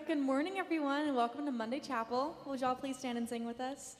right, good morning, everyone, and welcome to Monday Chapel. Would y'all please stand and sing with us?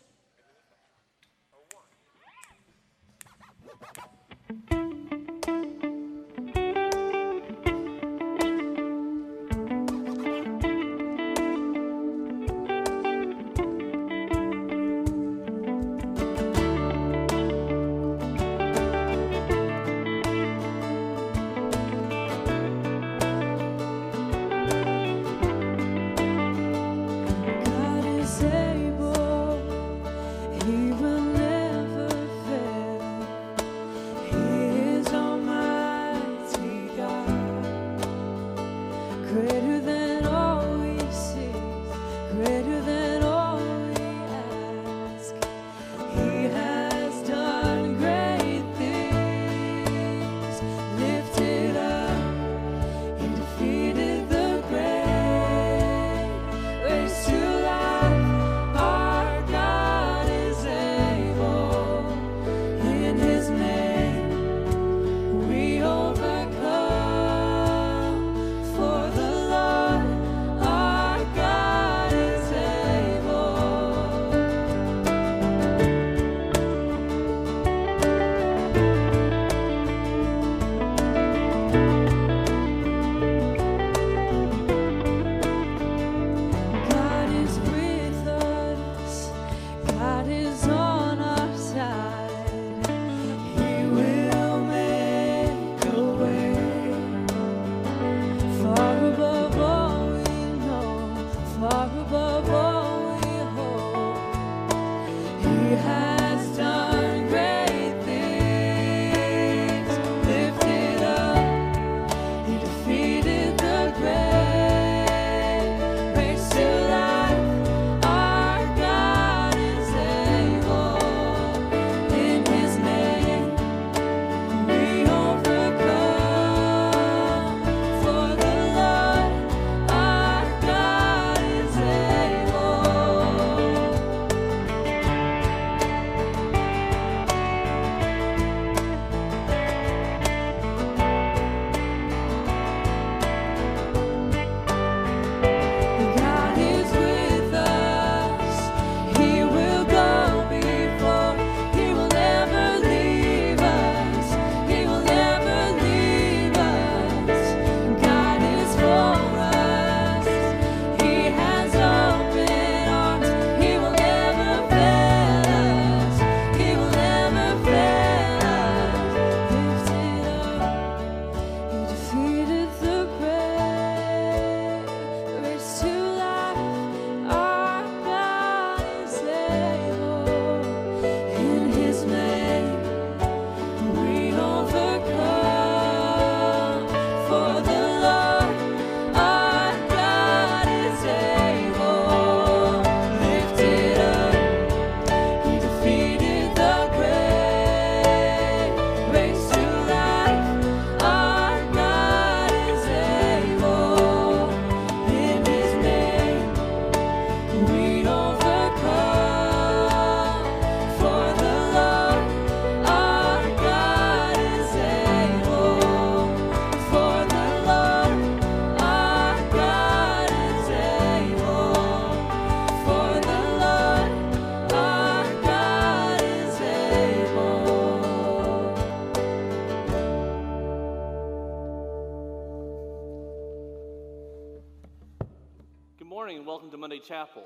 Morning and welcome to Monday Chapel.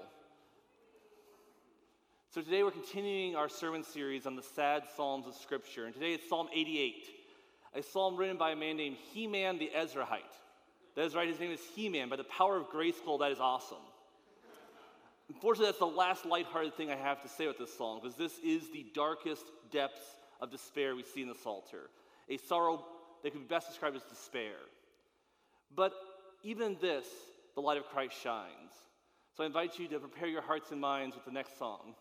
So, today we're continuing our sermon series on the sad Psalms of Scripture. And today it's Psalm 88, a psalm written by a man named He Man the Ezrahite. That is right, his name is He Man. By the power of Grayskull, that is awesome. Unfortunately, that's the last lighthearted thing I have to say with this song, because this is the darkest depths of despair we see in the Psalter. A sorrow that could be best described as despair. But even this, the light of Christ shines. So I invite you to prepare your hearts and minds with the next song.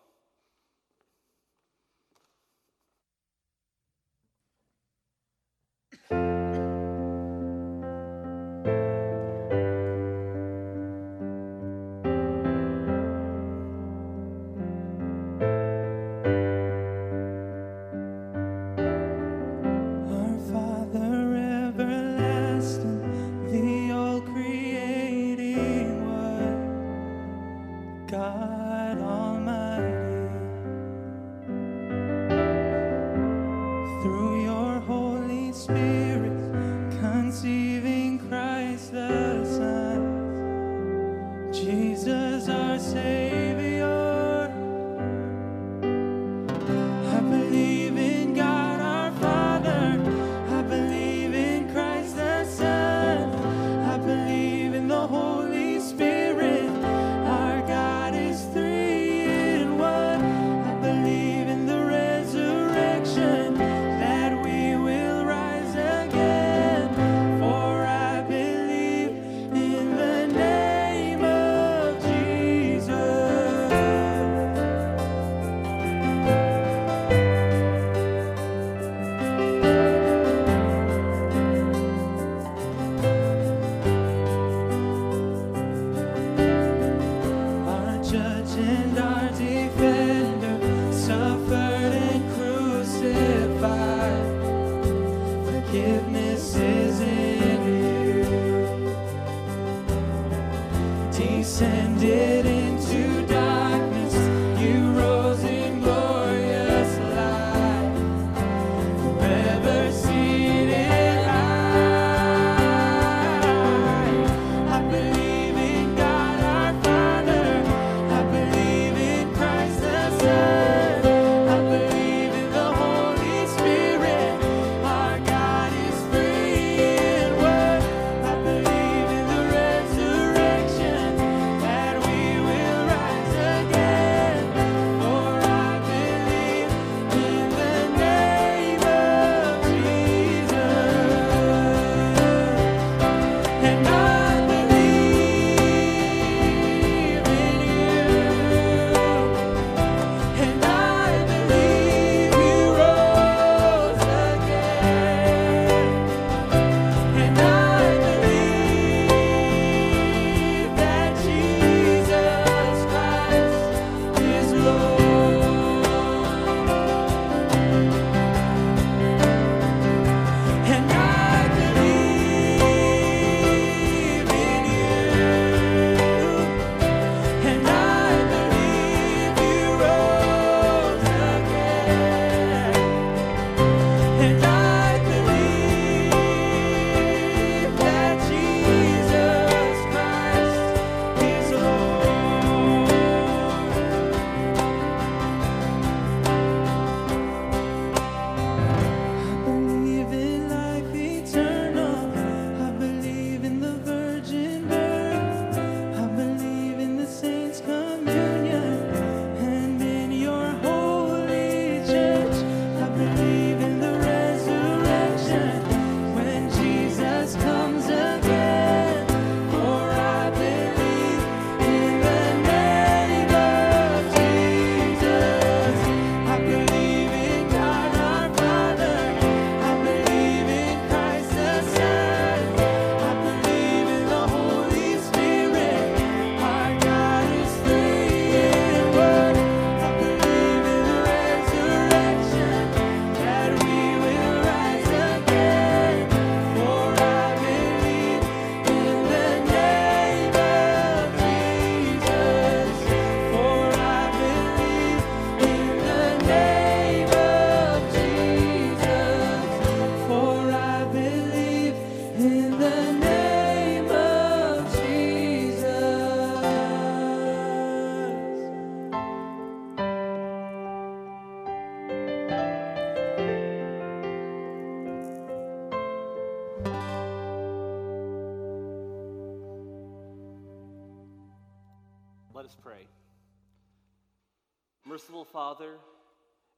Father,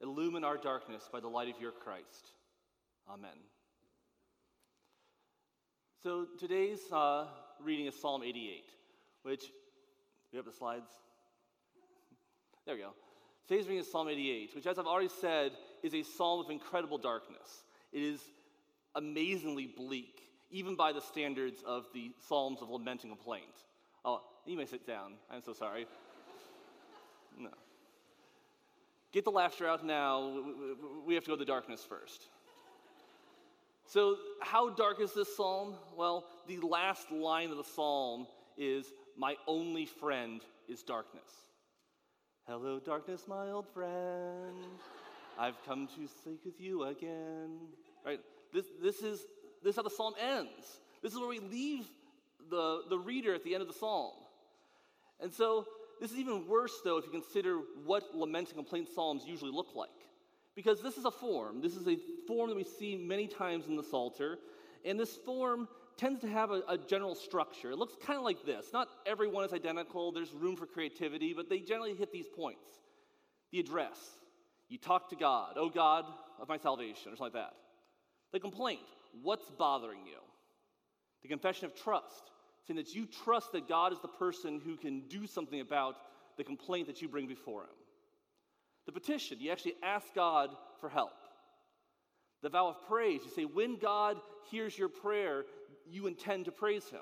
illumine our darkness by the light of your Christ. Amen. So today's uh, reading is Psalm 88, which, we have the slides? There we go. Today's reading is Psalm 88, which, as I've already said, is a psalm of incredible darkness. It is amazingly bleak, even by the standards of the Psalms of lament and complaint. Oh, you may sit down. I'm so sorry. No. Get the laughter out now. We have to go to the darkness first. So, how dark is this psalm? Well, the last line of the psalm is My only friend is darkness. Hello, darkness, my old friend. I've come to speak with you again. Right? This, this, is, this is how the psalm ends. This is where we leave the, the reader at the end of the psalm. And so this is even worse, though, if you consider what lament and complaint psalms usually look like. Because this is a form. This is a form that we see many times in the Psalter. And this form tends to have a, a general structure. It looks kind of like this. Not everyone is identical, there's room for creativity, but they generally hit these points. The address. You talk to God, oh God of my salvation, or something like that. The complaint. What's bothering you? The confession of trust, saying that you trust that God is the person who can do something about the complaint that you bring before Him. The petition, you actually ask God for help. The vow of praise, you say, when God hears your prayer, you intend to praise Him.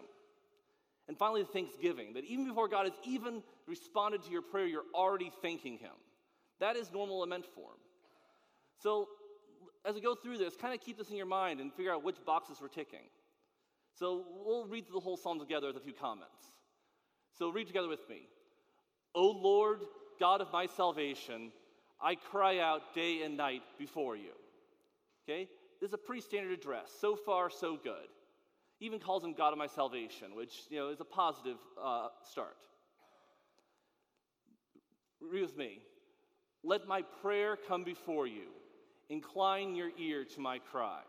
And finally, the thanksgiving, that even before God has even responded to your prayer, you're already thanking Him. That is normal lament form. So, as we go through this, kind of keep this in your mind and figure out which boxes we're ticking. So, we'll read the whole psalm together with a few comments. So, read together with me. O Lord, God of my salvation, I cry out day and night before you. Okay? This is a pretty standard address. So far, so good. Even calls him God of my salvation, which you know is a positive uh, start. Read with me. Let my prayer come before you. Incline your ear to my cry.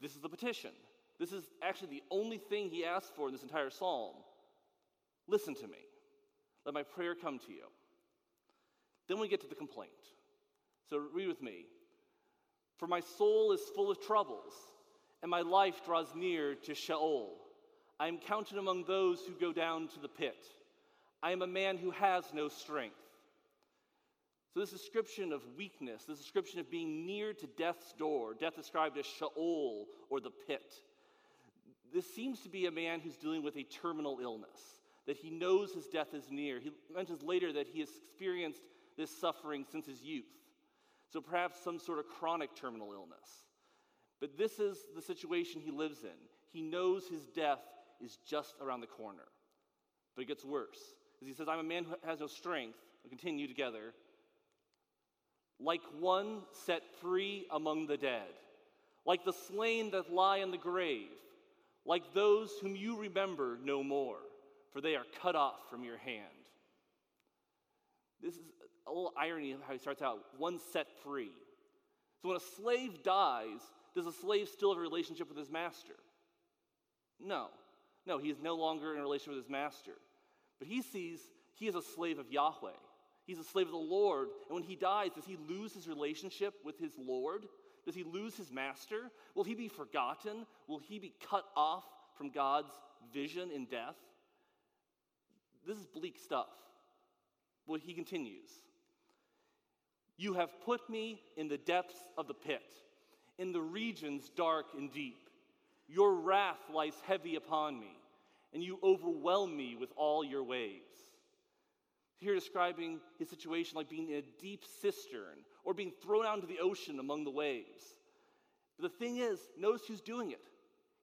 This is the petition. This is actually the only thing he asks for in this entire psalm. Listen to me. Let my prayer come to you. Then we get to the complaint. So read with me. For my soul is full of troubles, and my life draws near to Sheol. I am counted among those who go down to the pit. I am a man who has no strength. So, this description of weakness, this description of being near to death's door, death described as Sheol or the pit, this seems to be a man who's dealing with a terminal illness, that he knows his death is near. He mentions later that he has experienced this suffering since his youth. So perhaps some sort of chronic terminal illness. But this is the situation he lives in. He knows his death is just around the corner. But it gets worse. As he says, I'm a man who has no strength. We continue together. Like one set free among the dead, like the slain that lie in the grave, like those whom you remember no more, for they are cut off from your hand. This is a little irony of how he starts out one set free. So when a slave dies, does a slave still have a relationship with his master? No. No, he is no longer in a relationship with his master. But he sees he is a slave of Yahweh. He's a slave of the Lord. And when he dies, does he lose his relationship with his Lord? Does he lose his master? Will he be forgotten? Will he be cut off from God's vision in death? This is bleak stuff. But he continues You have put me in the depths of the pit, in the regions dark and deep. Your wrath lies heavy upon me, and you overwhelm me with all your waves. Here, describing his situation like being in a deep cistern or being thrown out into the ocean among the waves. But the thing is, notice who's doing it.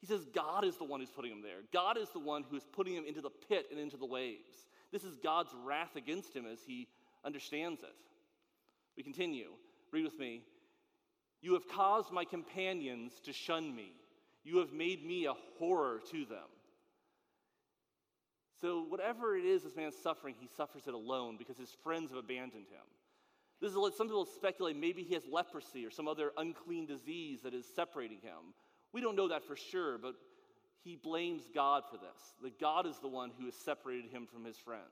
He says God is the one who's putting him there. God is the one who is putting him into the pit and into the waves. This is God's wrath against him as he understands it. We continue. Read with me. You have caused my companions to shun me. You have made me a horror to them. So, whatever it is this man's suffering, he suffers it alone because his friends have abandoned him. This is some people speculate maybe he has leprosy or some other unclean disease that is separating him. We don't know that for sure, but he blames God for this. That God is the one who has separated him from his friends.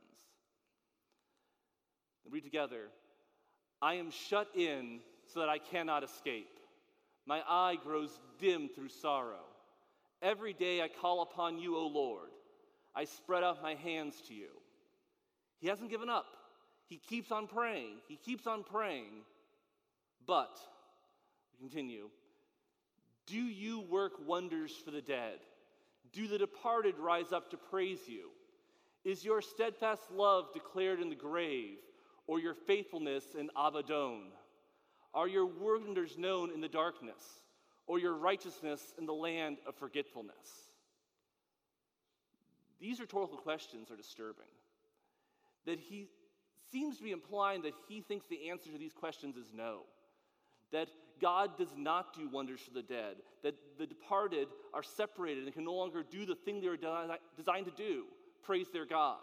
read together I am shut in so that I cannot escape. My eye grows dim through sorrow. Every day I call upon you, O Lord. I spread out my hands to you. He hasn't given up. He keeps on praying. He keeps on praying. But, we continue, do you work wonders for the dead? Do the departed rise up to praise you? Is your steadfast love declared in the grave, or your faithfulness in Abaddon? Are your wonders known in the darkness, or your righteousness in the land of forgetfulness? These rhetorical questions are disturbing. That he seems to be implying that he thinks the answer to these questions is no. That God does not do wonders for the dead, that the departed are separated and can no longer do the thing they were de- designed to do praise their God.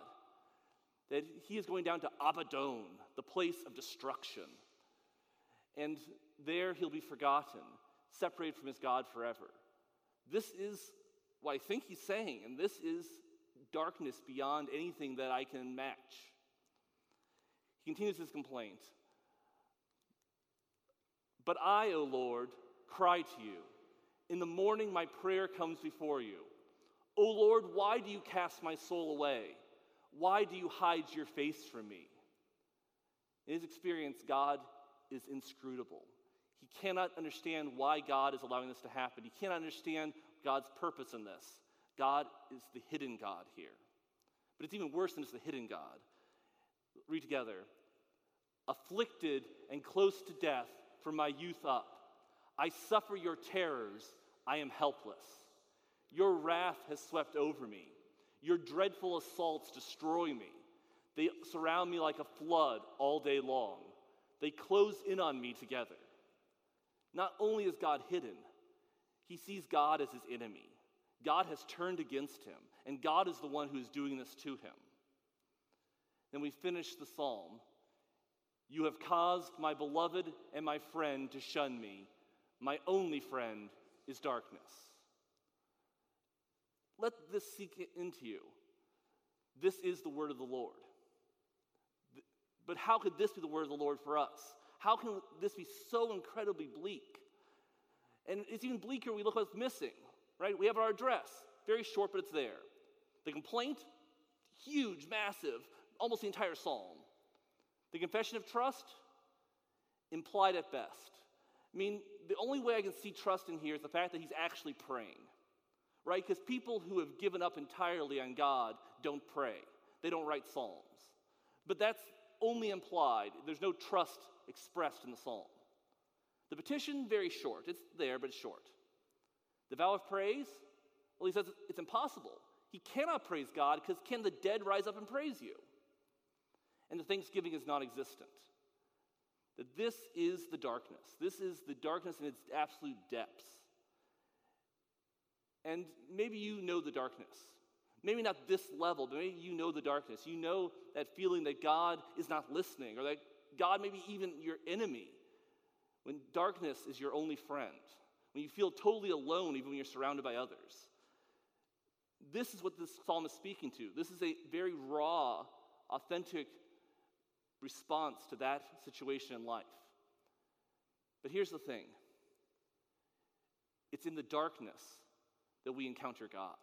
That he is going down to Abaddon, the place of destruction. And there he'll be forgotten, separated from his God forever. This is what I think he's saying, and this is darkness beyond anything that I can match. He continues his complaint. But I, O Lord, cry to you. In the morning, my prayer comes before you. O Lord, why do you cast my soul away? Why do you hide your face from me? In his experience, God is inscrutable. He cannot understand why God is allowing this to happen. He cannot understand God's purpose in this. God is the hidden God here. But it's even worse than just the hidden God. Read together. Afflicted and close to death from my youth up, I suffer your terrors. I am helpless. Your wrath has swept over me. Your dreadful assaults destroy me. They surround me like a flood all day long. They close in on me together. Not only is God hidden, he sees God as his enemy. God has turned against him, and God is the one who is doing this to him. Then we finish the psalm You have caused my beloved and my friend to shun me. My only friend is darkness. Let this sink into you. This is the word of the Lord. But how could this be the word of the Lord for us? How can this be so incredibly bleak? And it's even bleaker we look what's missing, right? We have our address, very short, but it's there. The complaint, huge, massive, almost the entire psalm. The confession of trust, implied at best. I mean, the only way I can see trust in here is the fact that he's actually praying, right? Because people who have given up entirely on God don't pray, they don't write psalms. But that's only implied. There's no trust expressed in the psalm. The petition, very short. It's there, but it's short. The vow of praise, well, he says it's impossible. He cannot praise God because can the dead rise up and praise you? And the thanksgiving is non existent. That this is the darkness. This is the darkness in its absolute depths. And maybe you know the darkness. Maybe not this level, but maybe you know the darkness. You know that feeling that God is not listening, or that God may be even your enemy. When darkness is your only friend, when you feel totally alone, even when you're surrounded by others. This is what this psalm is speaking to. This is a very raw, authentic response to that situation in life. But here's the thing it's in the darkness that we encounter God.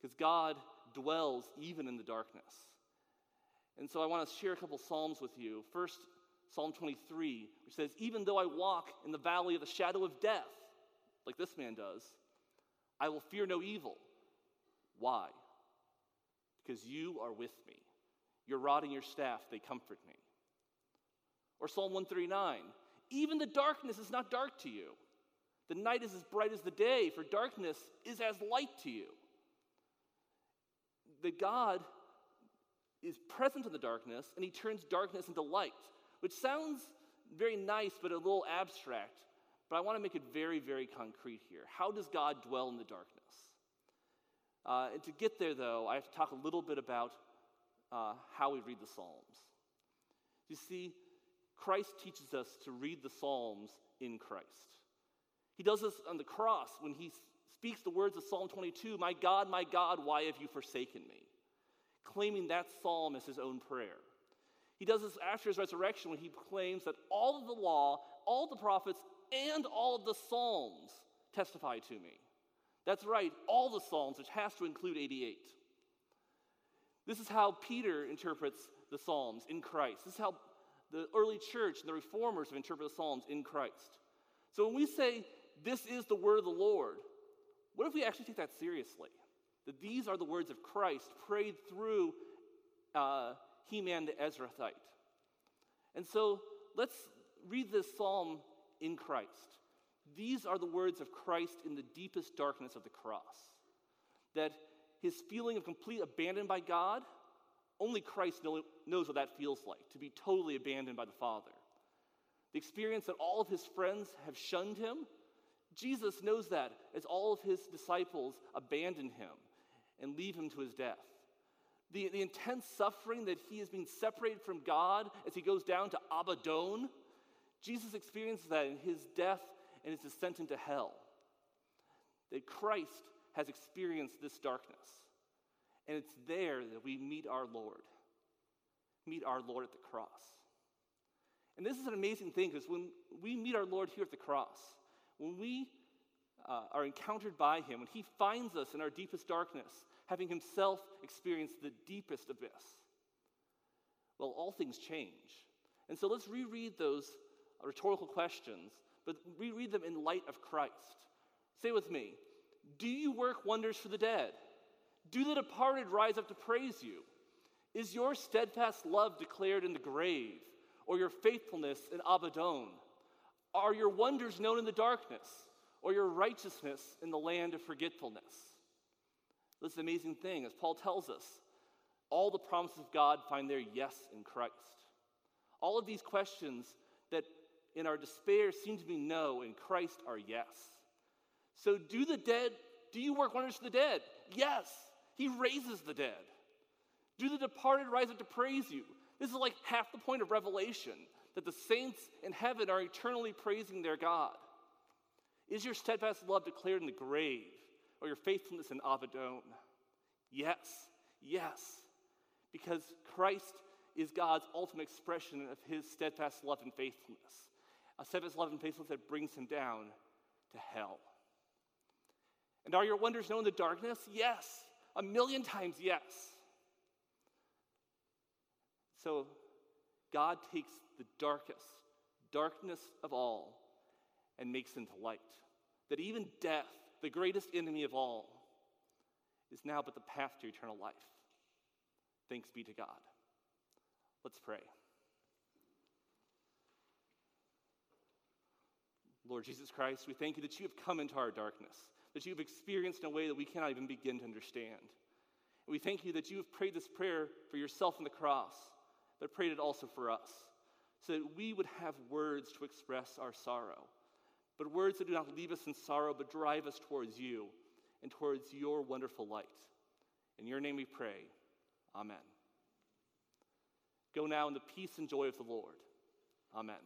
Because God dwells even in the darkness. And so I want to share a couple Psalms with you. First, Psalm 23, which says, Even though I walk in the valley of the shadow of death, like this man does, I will fear no evil. Why? Because you are with me. Your rod and your staff, they comfort me. Or Psalm 139, even the darkness is not dark to you. The night is as bright as the day, for darkness is as light to you. That God is present in the darkness and he turns darkness into light, which sounds very nice but a little abstract. But I want to make it very, very concrete here. How does God dwell in the darkness? Uh, and to get there, though, I have to talk a little bit about uh, how we read the Psalms. You see, Christ teaches us to read the Psalms in Christ. He does this on the cross when he speaks the words of Psalm 22 My God, my God, why have you forsaken me? claiming that psalm as his own prayer. He does this after his resurrection when he claims that all of the law, all the prophets, and all of the psalms testify to me. That's right, all the psalms, which has to include 88. This is how Peter interprets the psalms in Christ. This is how the early church and the reformers have interpreted the psalms in Christ. So when we say this is the word of the Lord, what if we actually take that seriously? That these are the words of Christ prayed through uh, Heman the Ezrahite. And so let's read this psalm in Christ. These are the words of Christ in the deepest darkness of the cross. That his feeling of complete abandon by God Only Christ knows what that feels like to be totally abandoned by the Father. The experience that all of his friends have shunned him, Jesus knows that as all of his disciples abandon him and leave him to his death. The, the intense suffering that he is being separated from God as he goes down to Abaddon, Jesus experiences that in his death and his descent into hell. That Christ has experienced this darkness. And it's there that we meet our Lord, meet our Lord at the cross. And this is an amazing thing because when we meet our Lord here at the cross, when we uh, are encountered by Him, when He finds us in our deepest darkness, having Himself experienced the deepest abyss, well, all things change. And so let's reread those rhetorical questions, but reread them in light of Christ. Say with me Do you work wonders for the dead? Do the departed rise up to praise you? Is your steadfast love declared in the grave, or your faithfulness in Abaddon? Are your wonders known in the darkness, or your righteousness in the land of forgetfulness? This amazing thing, as Paul tells us. All the promises of God find their yes in Christ. All of these questions that in our despair seem to be no, in Christ are yes. So, do the dead, do you work wonders for the dead? Yes. He raises the dead. Do the departed rise up to praise you? This is like half the point of Revelation that the saints in heaven are eternally praising their God. Is your steadfast love declared in the grave or your faithfulness in Abaddon? Yes, yes, because Christ is God's ultimate expression of his steadfast love and faithfulness. A steadfast love and faithfulness that brings him down to hell. And are your wonders known in the darkness? Yes. A million times yes. So God takes the darkest, darkness of all, and makes into light. That even death, the greatest enemy of all, is now but the path to eternal life. Thanks be to God. Let's pray. Lord Jesus Christ, we thank you that you have come into our darkness that you've experienced in a way that we cannot even begin to understand. And we thank you that you have prayed this prayer for yourself on the cross, but prayed it also for us, so that we would have words to express our sorrow, but words that do not leave us in sorrow, but drive us towards you and towards your wonderful light. In your name we pray. Amen. Go now in the peace and joy of the Lord. Amen.